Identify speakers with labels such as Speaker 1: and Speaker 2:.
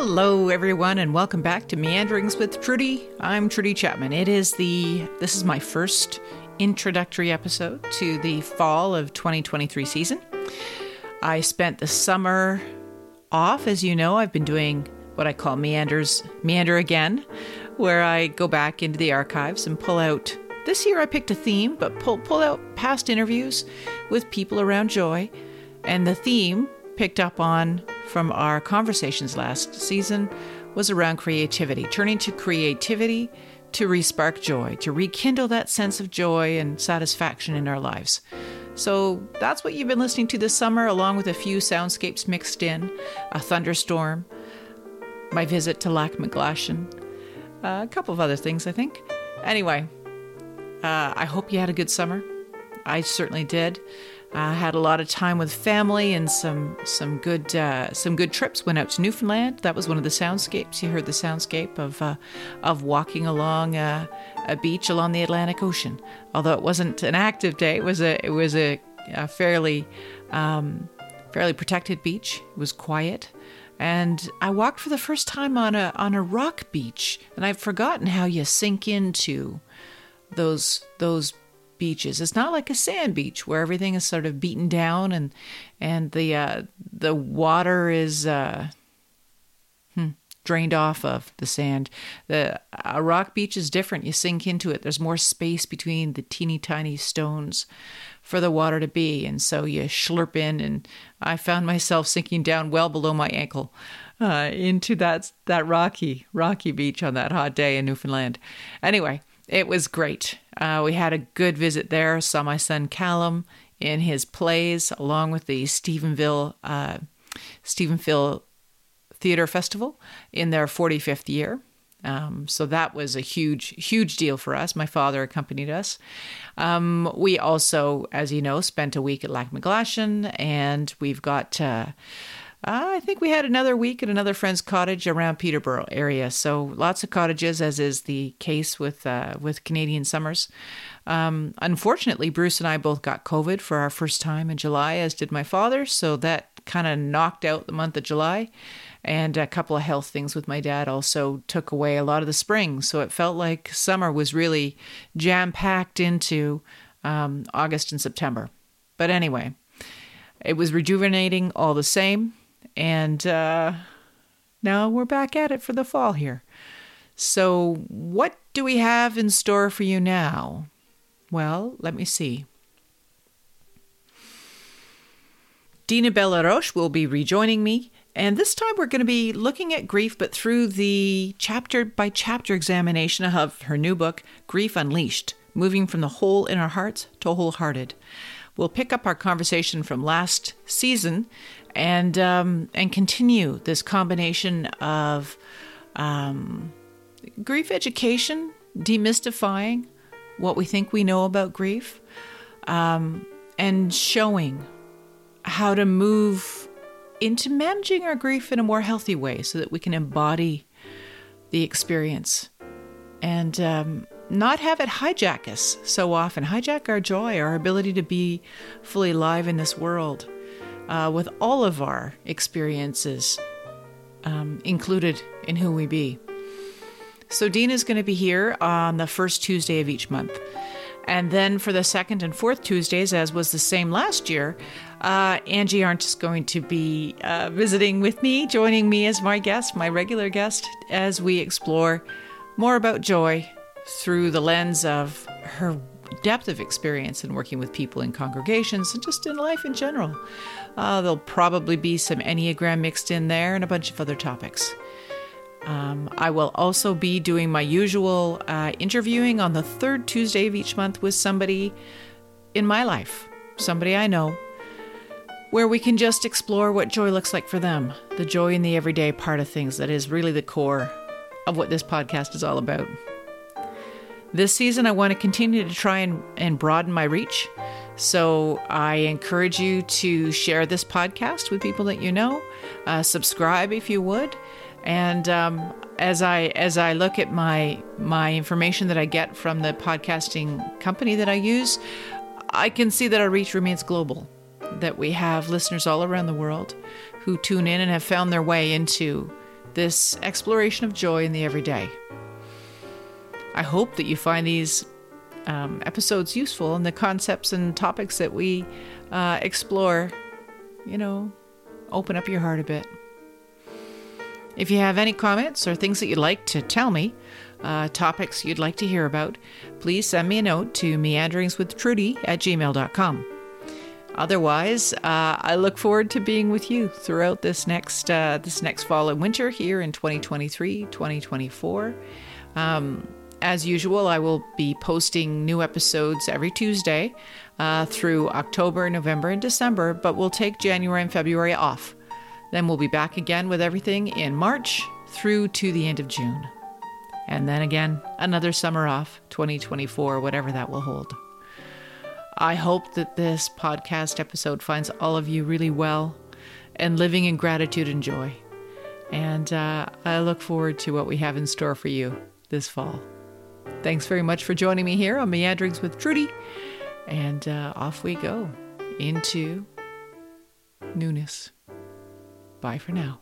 Speaker 1: Hello, everyone, and welcome back to Meanderings with Trudy. I'm Trudy Chapman. It is the this is my first introductory episode to the fall of 2023 season. I spent the summer off, as you know. I've been doing what I call meanders, meander again, where I go back into the archives and pull out. This year, I picked a theme, but pull pull out past interviews with people around joy, and the theme picked up on from our conversations last season was around creativity, turning to creativity to respark joy, to rekindle that sense of joy and satisfaction in our lives. So that's what you've been listening to this summer, along with a few soundscapes mixed in, a thunderstorm, my visit to Lac McGlashan, a couple of other things, I think. Anyway, uh, I hope you had a good summer. I certainly did. I uh, had a lot of time with family and some some good uh, some good trips. Went out to Newfoundland. That was one of the soundscapes. You heard the soundscape of uh, of walking along a, a, beach along the Atlantic Ocean. Although it wasn't an active day, it was a it was a, a fairly um, fairly protected beach. It was quiet, and I walked for the first time on a on a rock beach. And I've forgotten how you sink into those those beaches. It's not like a sand beach where everything is sort of beaten down and and the uh, the water is uh, hmm, drained off of the sand. The a rock beach is different. You sink into it. There's more space between the teeny tiny stones for the water to be, and so you slurp in. And I found myself sinking down well below my ankle. Uh, into that that rocky rocky beach on that hot day in Newfoundland. Anyway, it was great. Uh, we had a good visit there. Saw my son Callum in his plays, along with the Stephenville uh, Stephenville Theater Festival in their 45th year. Um, so that was a huge, huge deal for us. My father accompanied us. Um, we also, as you know, spent a week at Lac McGlashan, and we've got. Uh, I think we had another week at another friend's cottage around Peterborough area. So lots of cottages, as is the case with uh, with Canadian summers. Um, unfortunately, Bruce and I both got COVID for our first time in July, as did my father. So that kind of knocked out the month of July. And a couple of health things with my dad also took away a lot of the spring. So it felt like summer was really jam packed into um, August and September. But anyway, it was rejuvenating all the same. And uh, now we're back at it for the fall here. So, what do we have in store for you now? Well, let me see. Dina Bell-Laroche will be rejoining me, and this time we're going to be looking at grief, but through the chapter by chapter examination of her new book, Grief Unleashed Moving from the Hole in Our Hearts to Wholehearted. We'll pick up our conversation from last season and um, and continue this combination of um, grief education, demystifying what we think we know about grief, um, and showing how to move into managing our grief in a more healthy way, so that we can embody the experience and um, not have it hijack us so often, hijack our joy, our ability to be fully alive in this world uh, with all of our experiences um, included in who we be. So, Dean is going to be here on the first Tuesday of each month. And then for the second and fourth Tuesdays, as was the same last year, uh, Angie Arndt is going to be uh, visiting with me, joining me as my guest, my regular guest, as we explore more about joy through the lens of her depth of experience in working with people in congregations and just in life in general. Uh, there'll probably be some Enneagram mixed in there and a bunch of other topics. Um, I will also be doing my usual uh, interviewing on the third Tuesday of each month with somebody in my life, somebody I know, where we can just explore what joy looks like for them, the joy in the everyday part of things that is really the core of what this podcast is all about. This season, I want to continue to try and, and broaden my reach. So I encourage you to share this podcast with people that you know. Uh, subscribe if you would. And um, as I as I look at my my information that I get from the podcasting company that I use, I can see that our reach remains global. That we have listeners all around the world who tune in and have found their way into this exploration of joy in the everyday. I hope that you find these um, episodes useful and the concepts and topics that we uh, explore, you know, open up your heart a bit. If you have any comments or things that you'd like to tell me, uh, topics you'd like to hear about, please send me a note to meanderingswithtrudy at gmail.com. Otherwise, uh, I look forward to being with you throughout this next uh, this next fall and winter here in 2023, 2024. Um, as usual, I will be posting new episodes every Tuesday uh, through October, November, and December, but we'll take January and February off. Then we'll be back again with everything in March through to the end of June. And then again, another summer off, 2024, whatever that will hold. I hope that this podcast episode finds all of you really well and living in gratitude and joy. And uh, I look forward to what we have in store for you this fall. Thanks very much for joining me here on Meanderings with Trudy. And uh, off we go into newness. Bye for now.